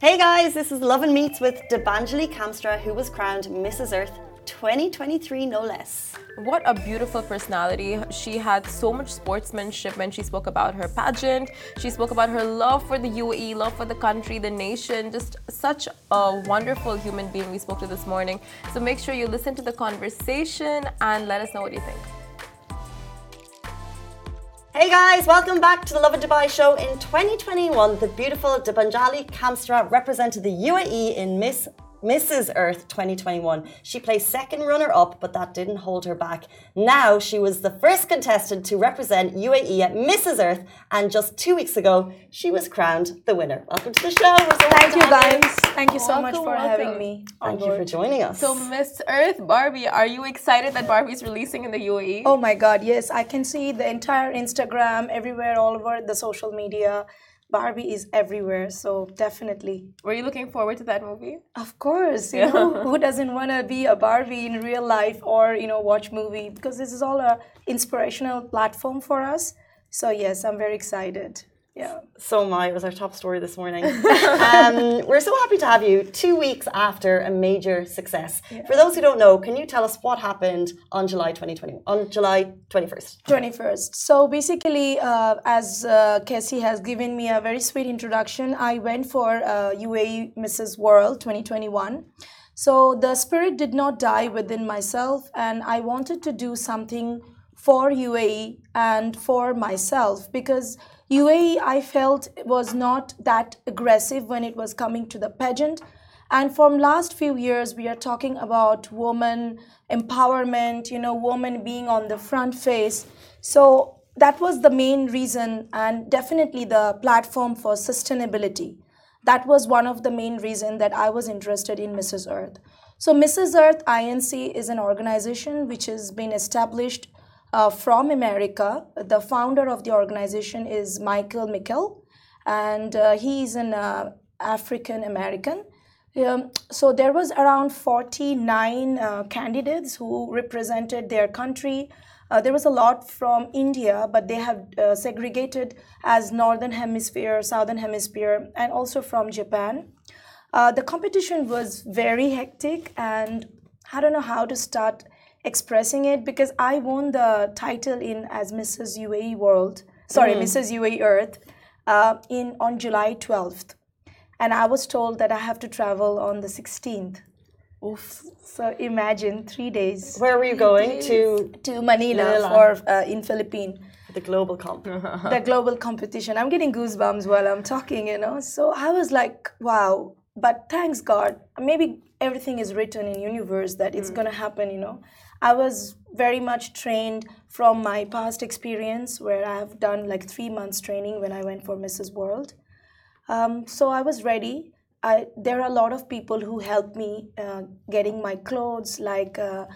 Hey guys, this is Love and Meets with Debanjali Kamstra, who was crowned Mrs. Earth 2023, no less. What a beautiful personality. She had so much sportsmanship when she spoke about her pageant. She spoke about her love for the UAE, love for the country, the nation. Just such a wonderful human being we spoke to this morning. So make sure you listen to the conversation and let us know what you think. Hey guys, welcome back to the Love in Dubai show. In 2021, the beautiful Debanjali Kamstra represented the UAE in Miss Mrs. Earth 2021. She placed second runner up, but that didn't hold her back. Now she was the first contestant to represent UAE at Mrs. Earth, and just two weeks ago, she was crowned the winner. Welcome to the show. Thank you, guys. Thank you so welcome, much for welcome. having me. Thank you for joining us. So, Miss Earth, Barbie, are you excited that Barbie's releasing in the UAE? Oh my God, yes. I can see the entire Instagram, everywhere, all over the social media. Barbie is everywhere, so definitely. Were you looking forward to that movie? Of course, you know who doesn't want to be a Barbie in real life or you know watch movie because this is all a inspirational platform for us. So yes, I'm very excited. Yeah. So am I. It was our top story this morning. um, we're so happy to have you two weeks after a major success. Yeah. For those who don't know, can you tell us what happened on July 2020, on July 21st? 21st. So basically, uh, as uh, Cassie has given me a very sweet introduction, I went for uh, UAE Mrs. World 2021. So the spirit did not die within myself, and I wanted to do something for UAE and for myself because UAE, I felt, was not that aggressive when it was coming to the pageant. And from last few years, we are talking about woman empowerment, you know, women being on the front face. So that was the main reason and definitely the platform for sustainability. That was one of the main reason that I was interested in Mrs. Earth. So Mrs. Earth INC is an organization which has been established uh, from America. The founder of the organization is Michael Mikkel, and uh, he is an uh, African American. Um, so there was around 49 uh, candidates who represented their country. Uh, there was a lot from India, but they have uh, segregated as Northern Hemisphere, Southern Hemisphere, and also from Japan. the competition was very hectic, and I don't know how to start expressing it because I won the title in as Mrs. UAE World, sorry, mm. Mrs. UAE Earth, uh, in on July 12th, and I was told that I have to travel on the 16th. Oof. So imagine three days. Where were you going to? To Manila, Manila. for uh, in Philippines. The global comp. the global competition. I'm getting goosebumps while I'm talking, you know. So I was like, wow. But thanks God, maybe everything is written in universe that it's mm. gonna happen, you know. I was very much trained from my past experience where I have done like three months training when I went for Mrs. World. Um, so I was ready. I, there are a lot of people who helped me uh, getting my clothes, like uh,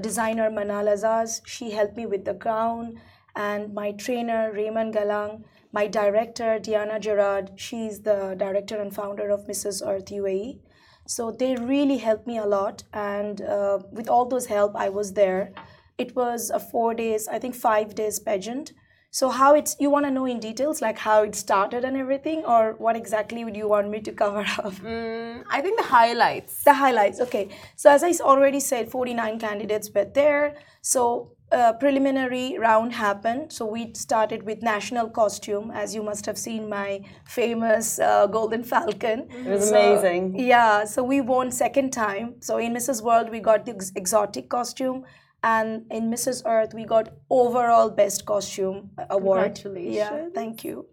designer Manal Azaz. She helped me with the gown, and my trainer Raymond Galang, my director Diana Gerard. She's the director and founder of Mrs. Earth UAE. So they really helped me a lot. And uh, with all those help, I was there. It was a four days, I think five days pageant. So how it's you want to know in details like how it started and everything, or what exactly would you want me to cover up? Mm, I think the highlights. The highlights. Okay. So as I already said, 49 candidates were there. So uh, preliminary round happened. So we started with national costume, as you must have seen my famous uh, golden falcon. It was so, amazing. Yeah. So we won second time. So in Mrs. World we got the ex- exotic costume, and in Mrs. Earth we got overall best costume award. Congratulations. Yeah. Thank you.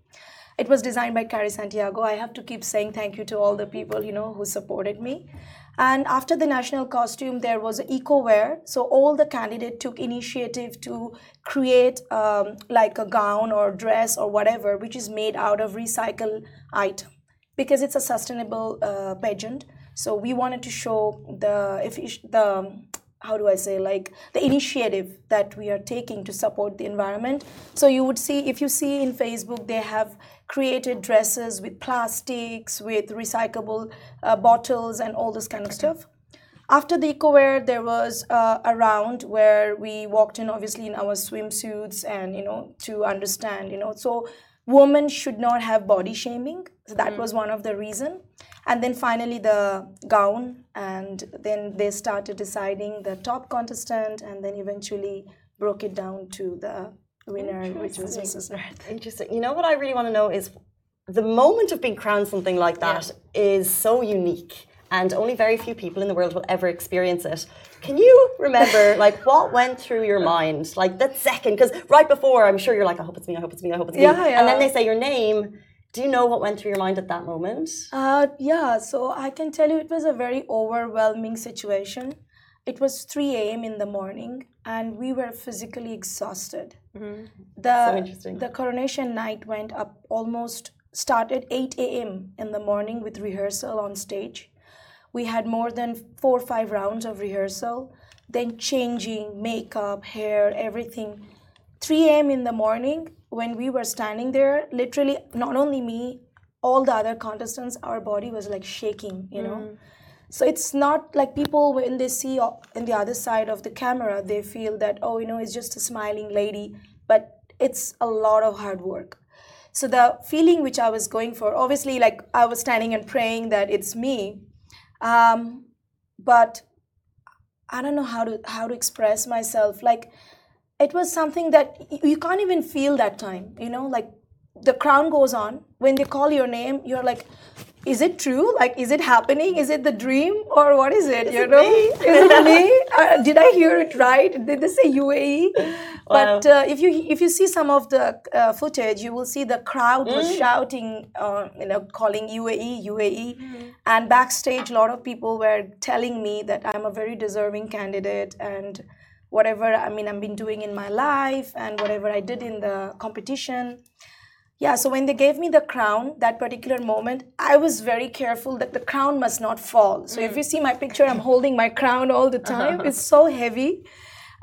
It was designed by Carrie Santiago. I have to keep saying thank you to all the people you know who supported me. And after the national costume, there was eco wear. So all the candidate took initiative to create um, like a gown or dress or whatever, which is made out of recycled item, because it's a sustainable uh, pageant. So we wanted to show the the how do I say like the initiative that we are taking to support the environment. So you would see if you see in Facebook they have created dresses with plastics, with recyclable uh, bottles and all this kind of stuff. After the EcoWear, there was uh, a round where we walked in obviously in our swimsuits and you know to understand you know so women should not have body shaming. So that was hmm. one of the reason. And then finally the gown, and then they started deciding the top contestant, and then eventually broke it down to the winner, which was Mrs. Earth. Interesting. You know what I really want to know is the moment of being crowned something like that is so unique and only very few people in the world will ever experience it. Can you remember like what went through your mind like that second because right before I'm sure you're like I hope it's me I hope it's me I hope it's me Yeah, and then they say your name do you know what went through your mind at that moment? Uh, yeah, so I can tell you it was a very overwhelming situation. It was 3 a.m. in the morning, and we were physically exhausted. The, So interesting. the coronation night went up almost started 8 a.m. in the morning with rehearsal on stage. We had more than four or five rounds of rehearsal, then changing, makeup, hair, everything. 3 a.m. in the morning, when we were standing there, literally, not only me, all the other contestants, our body was like shaking, you know. So it's not like people, when they see in the other side of the camera, they feel that, oh, you know, it's just a smiling lady, but it's a lot of hard work. So the feeling which I was going for, obviously, like I was standing and praying that it's me, um, but I don't know how to how to express myself. Like it was something that you can't even feel that time. You know, like the crown goes on when they call your name. You're like, is it true? Like, is it happening? Is it the dream or what is it? you know, is it me? Uh, did I hear it right? Did they say UAE? But uh, if you if you see some of the uh, footage, you will see the crowd was shouting, uh, you know, calling UAE, UAE, and backstage, a lot of people were telling me that I'm a very deserving candidate and whatever I mean I've been doing in my life and whatever I did in the competition. Yeah, so when they gave me the crown, that particular moment, I was very careful that the crown must not fall. So if mm. you see my picture, I'm holding my crown all the uh-huh. time. It's so heavy.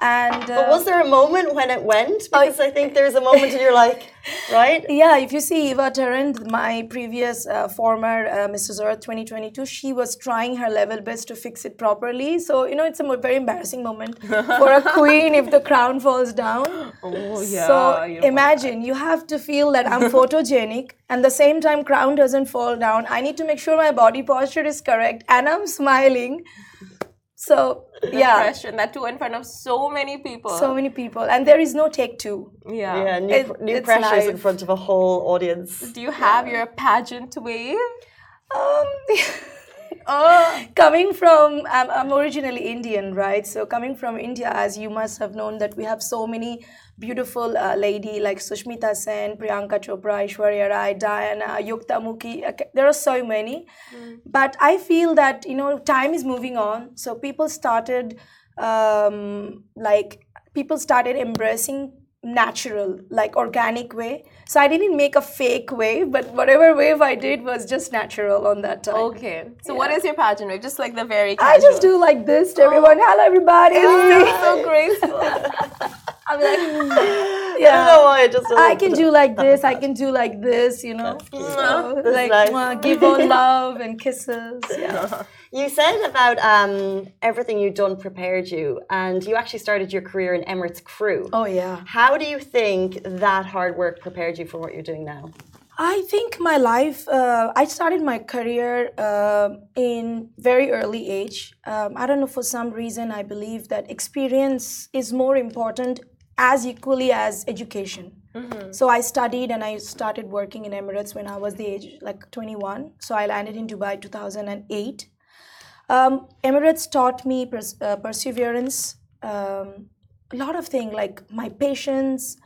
And uh, But was there a moment when it went? Because I think there's a moment and you're like, right? Yeah, if you see Eva Tarrant, my previous uh, former uh, Mrs. Earth 2022, she was trying her level best to fix it properly. So, you know, it's a very embarrassing moment for a queen if the crown falls down. Oh yeah. so imagine you have to feel that I'm photogenic and the same time crown doesn't fall down. I need to make sure my body posture is correct and I'm smiling. So, yeah, pressure and that too in front of so many people. so many people. And there is no take two. yeah. Yeah, new, It- new it's pressures in front of a whole audience. Do you have your pageant wave? Um, coming from I'm, I'm originally indian right so coming from india as you must have known that we have so many beautiful uh, lady like sushmita sen priyanka chopra aishwarya rai diana yukta mukhi okay, there are so many but i feel that you know time is moving on so people started um, like people started embracing natural like organic way so i didn't make a fake wave but whatever wave i did was just natural on that time Okay. So what is your pageant wave? Just like the very I just do like this to everyone. Hello, everybody. so graceful. I'm like, I don't know yeah. why it just I can do like this. I can do like this. You know, So, like nice. give all love and kisses. Yeah. You said about um, everything you've done prepared you, and you actually started your career in Emirates Crew. Oh yeah. How do you think that hard work prepared you for what you're doing now? I think my life. Uh, I started my career uh, in very early age. Um, I don't know for some reason I believe that experience is more important as equally as education. So I studied and I started working in Emirates when I was the age like 21. So I landed in Dubai 2008. Um, Emirates taught me pers- uh, perseverance, um, a lot of things like my patience,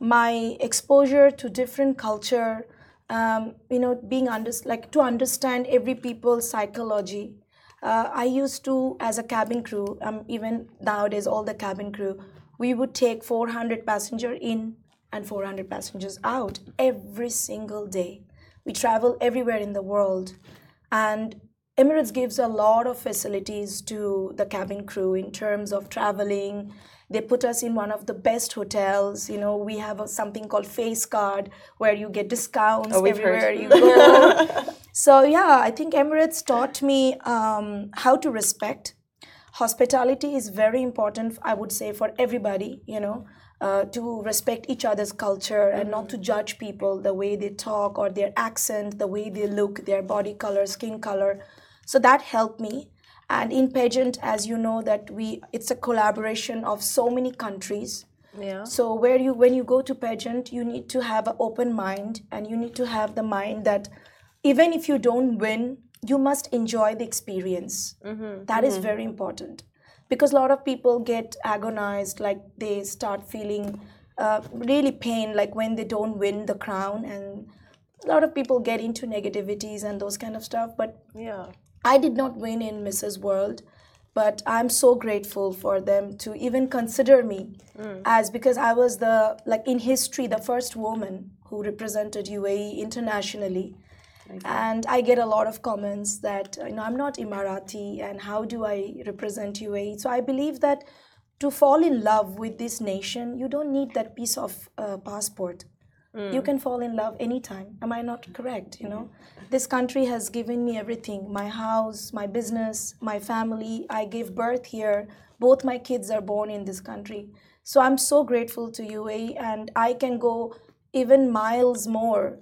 my exposure to different culture, um, you know, being under like to understand every people's psychology. Uh, I used to, as a cabin crew, um, even nowadays, all the cabin crew, we would take 400 passenger in and 400 passengers out every single day. We travel everywhere in the world, and Emirates gives a lot of facilities to the cabin crew in terms of traveling. They put us in one of the best hotels. You know, we have a, something called Face Card where you get discounts Oh, we've heard. everywhere you go. so yeah, I think Emirates taught me um, how to respect. Hospitality is very important, I would say, for everybody. You know, uh, to respect each other's culture and not to judge people the way they talk or their accent, the way they look, their body color, skin color. So that helped me. And in pageant, as you know, that we it's a collaboration of so many countries. Yeah. So where you when you go to pageant, you need to have an open mind and you need to have the mind that even if you don't win, you must enjoy the experience. Mm-hmm. That is mm-hmm. very important because a lot of people get agonized, like they start feeling uh, really pain, like when they don't win the crown, and a lot of people get into negativities and those kind of stuff. But Yeah. I did not win in Mrs. World, but I'm so grateful for them to even consider me mm. as because I was the like in history the first woman who represented UAE internationally. And I get a lot of comments that you know I'm not Emirati and how do I represent UAE? So I believe that to fall in love with this nation, you don't need that piece of uh, passport. You can fall in love anytime. Am i not correct you know? This country has given me everything. My house my business my family. I gave birth here. Both my kids are born in this country. So i'm so grateful to uae and i can go even miles more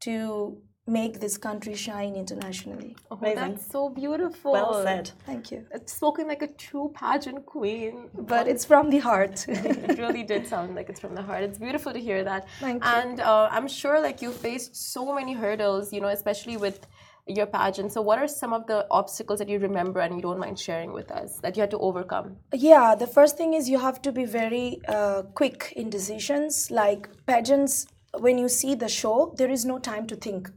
to make this country shine internationally Oh, Amazing. that's so beautiful. Well said. thank you It's spoken like a true pageant queen. but it's from the heart it really did sound like it's from the heart. It's beautiful to hear that. Thank you. And uh, I'm sure like you faced so many hurdles, you know, especially with your pageant. So what are some of the obstacles that you remember and you don't mind sharing with us that you had to overcome? Yeah, the first thing is you have to be very uh, quick in decisions. Like pageants, when you see the show, there is no time to think.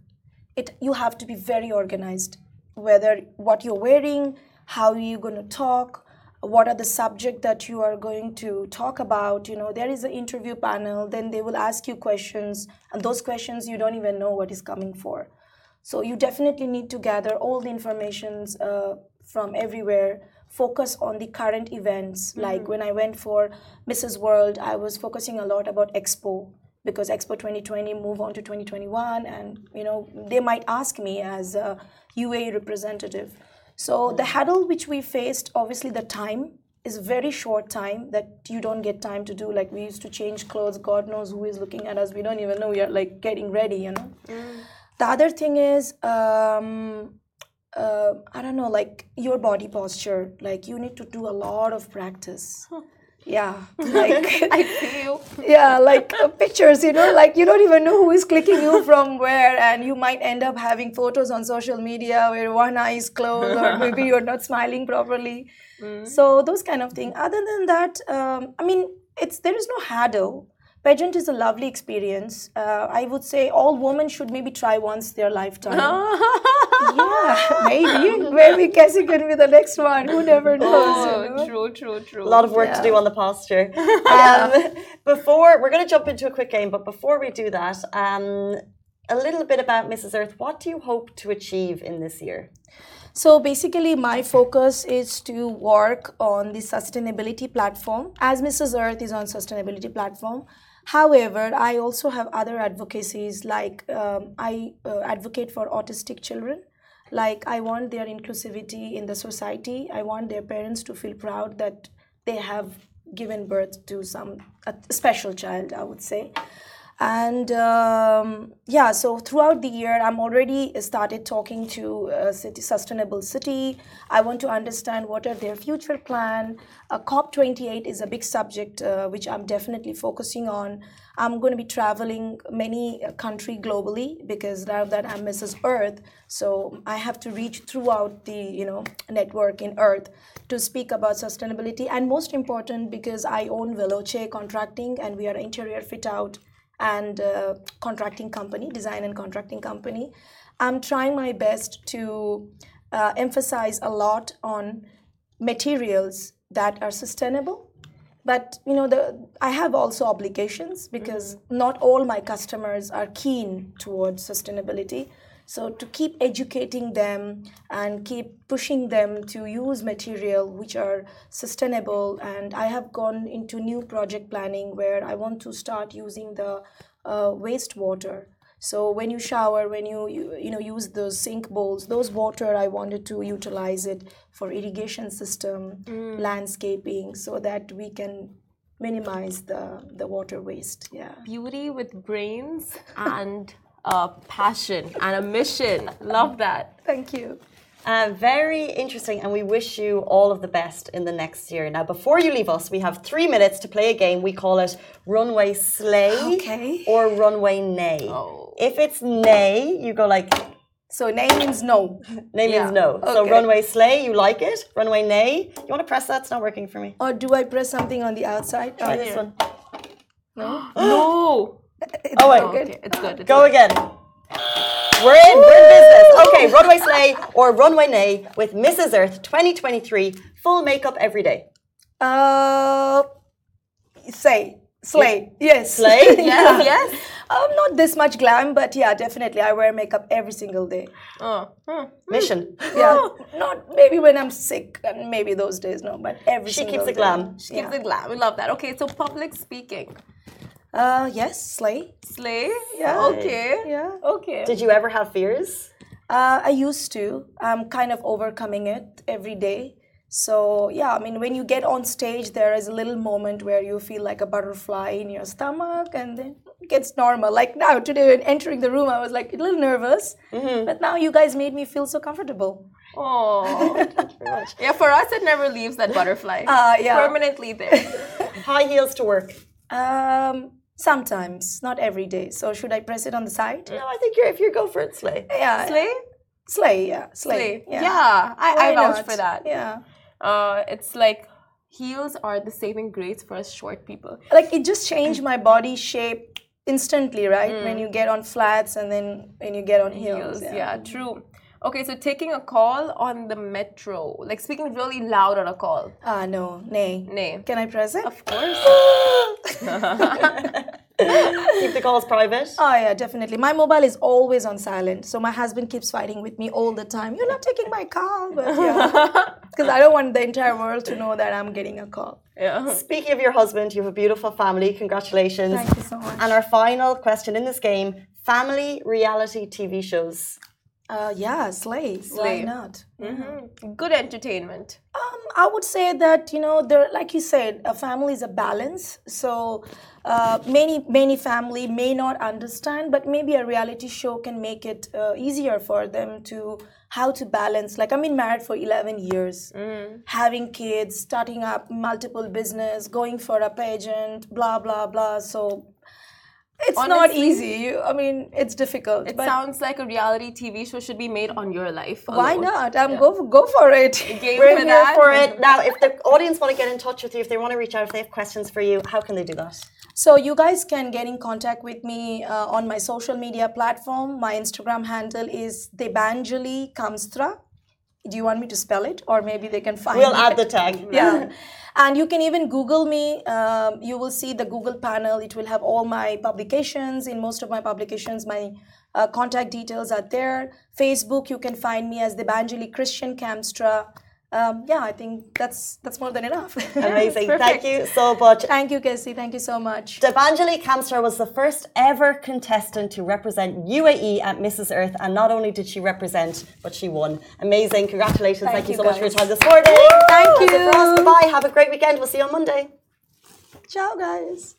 It you have to be very organized. Whether what you're wearing, how you're going to talk, what are the subject that you are going to talk about. You know, there is an interview panel. Then they will ask you questions, and those questions you don't even know what is coming for. So you definitely need to gather all the informations uh, from everywhere. Focus on the current events. Like when I went for Mrs. World, I was focusing a lot about Expo because Expo 2020 move on to 2021, and you know they might ask me as a UAE representative. So the hurdle which we faced, obviously the time is very short time that you don't get time to do. Like we used to change clothes. God knows who is looking at us. We don't even know we are like getting ready. You know. The other thing is, um, uh, I don't know, like your body posture. Like you need to do a lot of practice. Yeah, like I feel yeah, like uh, pictures. You know, like you don't even know who is clicking you from where, and you might end up having photos on social media where one eye is closed, or maybe you're not smiling properly. So those kind of thing. Other than that, um, I mean, it's there is no hurdle. Pageant is a lovely experience. Uh, I would say all women should maybe try once their lifetime. yeah, maybe. Maybe Cassie can be the next one. Who never knows? you know? oh, true, true, true. A lot of work to do on the posture. Um, before we're going to jump into a quick game, but before we do that, um, a little bit about Mrs. Earth. What do you hope to achieve in this year? So basically, my focus is to work on the sustainability platform, as Mrs. Earth is on sustainability platform. However, I also have other advocacies like um, I uh, advocate for autistic children. Like I want their inclusivity in the society. I want their parents to feel proud that they have given birth to some special child. I would say and um, yeah so throughout the year i'm already started talking to uh, city sustainable city. I want to understand what are their future plan. Uh, cop 28 is a big subject uh, which i'm definitely focusing on. I'm going to be traveling many uh, country globally because now that i'm mrs earth so i have to reach throughout the you know network in earth to speak about sustainability. And most important because i own veloce contracting and we are interior fit out and uh, contracting company, design and contracting company. I'm trying my best to uh, emphasize a lot on materials that are sustainable. But you know, the I have also obligations because not all my customers are keen towards sustainability. So to keep educating them and keep pushing them to use material which are sustainable, and I have gone into new project planning where I want to start using the uh, wastewater. So when you shower, when you, you you know use those sink bowls, those water I wanted to utilize it for irrigation system, landscaping, so that we can minimize the the water waste. Yeah. Beauty with brains and uh, passion and a mission. Love that. Thank you. Uh, very interesting, and we wish you all of the best in the next year. Now, before you leave us, we have three minutes to play a game. We call it Runway Slay Okay. or Runway Nay. Oh. If it's nay, you go like, So nay means no. nay Yeah. means no. So Runway Slay, you like it. Runway Nay, you want to press that? It's not working for me. Or do I press something on the outside? Try Oh, this one. No. no. It's Oh, wait. okay. Okay, it's good. It's Go good. again. We're in, we're in business. Okay, Runway Slay or Runway Nay with Mrs. Earth 2023. Full makeup every day. Uh, say slay. Yes. Slay? Yes, yes. Um, not this much glam, but yeah, definitely. I wear makeup every single day. Oh, hmm. Mission. Yeah, not maybe when I'm sick, and maybe those days, no, but every She single keeps it day. glam. She gives it glam. We love that. Okay, so public speaking. Uh, yes, slay. Slay? Yeah. Okay. Yeah. Okay. Did you ever have fears? Uh, I used to. I'm kind of overcoming it every day. So yeah, I mean, when you get on stage, there is a little moment where you feel like a butterfly in your stomach, and then it gets normal. Like now, today, when entering the room, I was like a little nervous, but now you guys made me feel so comfortable. Oh. Thank you very much. Yeah, for us, it never leaves that butterfly. Uh, yeah. Permanently there. High heels to work. Um, sometimes, not every day. So should I press it on the side? No, I think you're if you go for it, Slay. Yeah, Slay? slay. Yeah, slay. Slay. Yeah, Yeah, I, Why I vouch not? for that. Yeah. Uh, it's like heels are the saving grace for us short people. like it just changed my body shape instantly right when you get on flats and then when you get on heels, Heels, yeah. true. Okay, so taking a call on the metro, like speaking really loud on a call. ah no nay Nay. can i press it Of course. Keep the calls private. oh yeah definitely my mobile is always on silent so my husband keeps fighting with me all the time you're not taking my call but yeah because i don't want the entire world to know that i'm getting a call Yeah. Speaking of your husband, you have a beautiful family. Congratulations. Thank you so much. And our final question in this game family reality TV shows. Uh yeah slay, Slay. why not Mhm. Good entertainment. Um, I would say that you know, there, like you said, a family is a balance. So uh, many many family may not understand, but maybe a reality show can make it uh, easier for them to how to balance. Like I've been married for eleven years, having kids, starting up multiple business, going for a pageant, blah blah blah. So. It's not easy. You, I mean, it's difficult. It but sounds like a reality TV show should be made on your life. why not? I'm go go for it. Game We're for here that. for it. Now, if the audience want to get in touch with you, if they want to reach out, if they have questions for you, how can they do that? So you guys can get in contact with me uh, on my social media platform. My Instagram handle is Debanjali Kamstra. Do you want me to spell it, or maybe they can find? We'll me? add the tag. Yeah, and you can even Google me. Um, you will see the Google panel. It will have all my publications. In most of my publications, my uh, contact details are there. Facebook, you can find me as the Debanjali Christian Kamstra. Um, yeah, I think that's that's more than enough. Amazing. Thank you so much. Thank you, Casey. Thank you so much. Debanjali Kamstra was the first ever contestant to represent UAE at Mrs. Earth, and not only did she represent, but she won. Amazing! Congratulations! Thank, Thank you you, so much for your time this morning. Thank for us. you. Bye. Have a great weekend. We'll see you on Monday. Ciao, guys.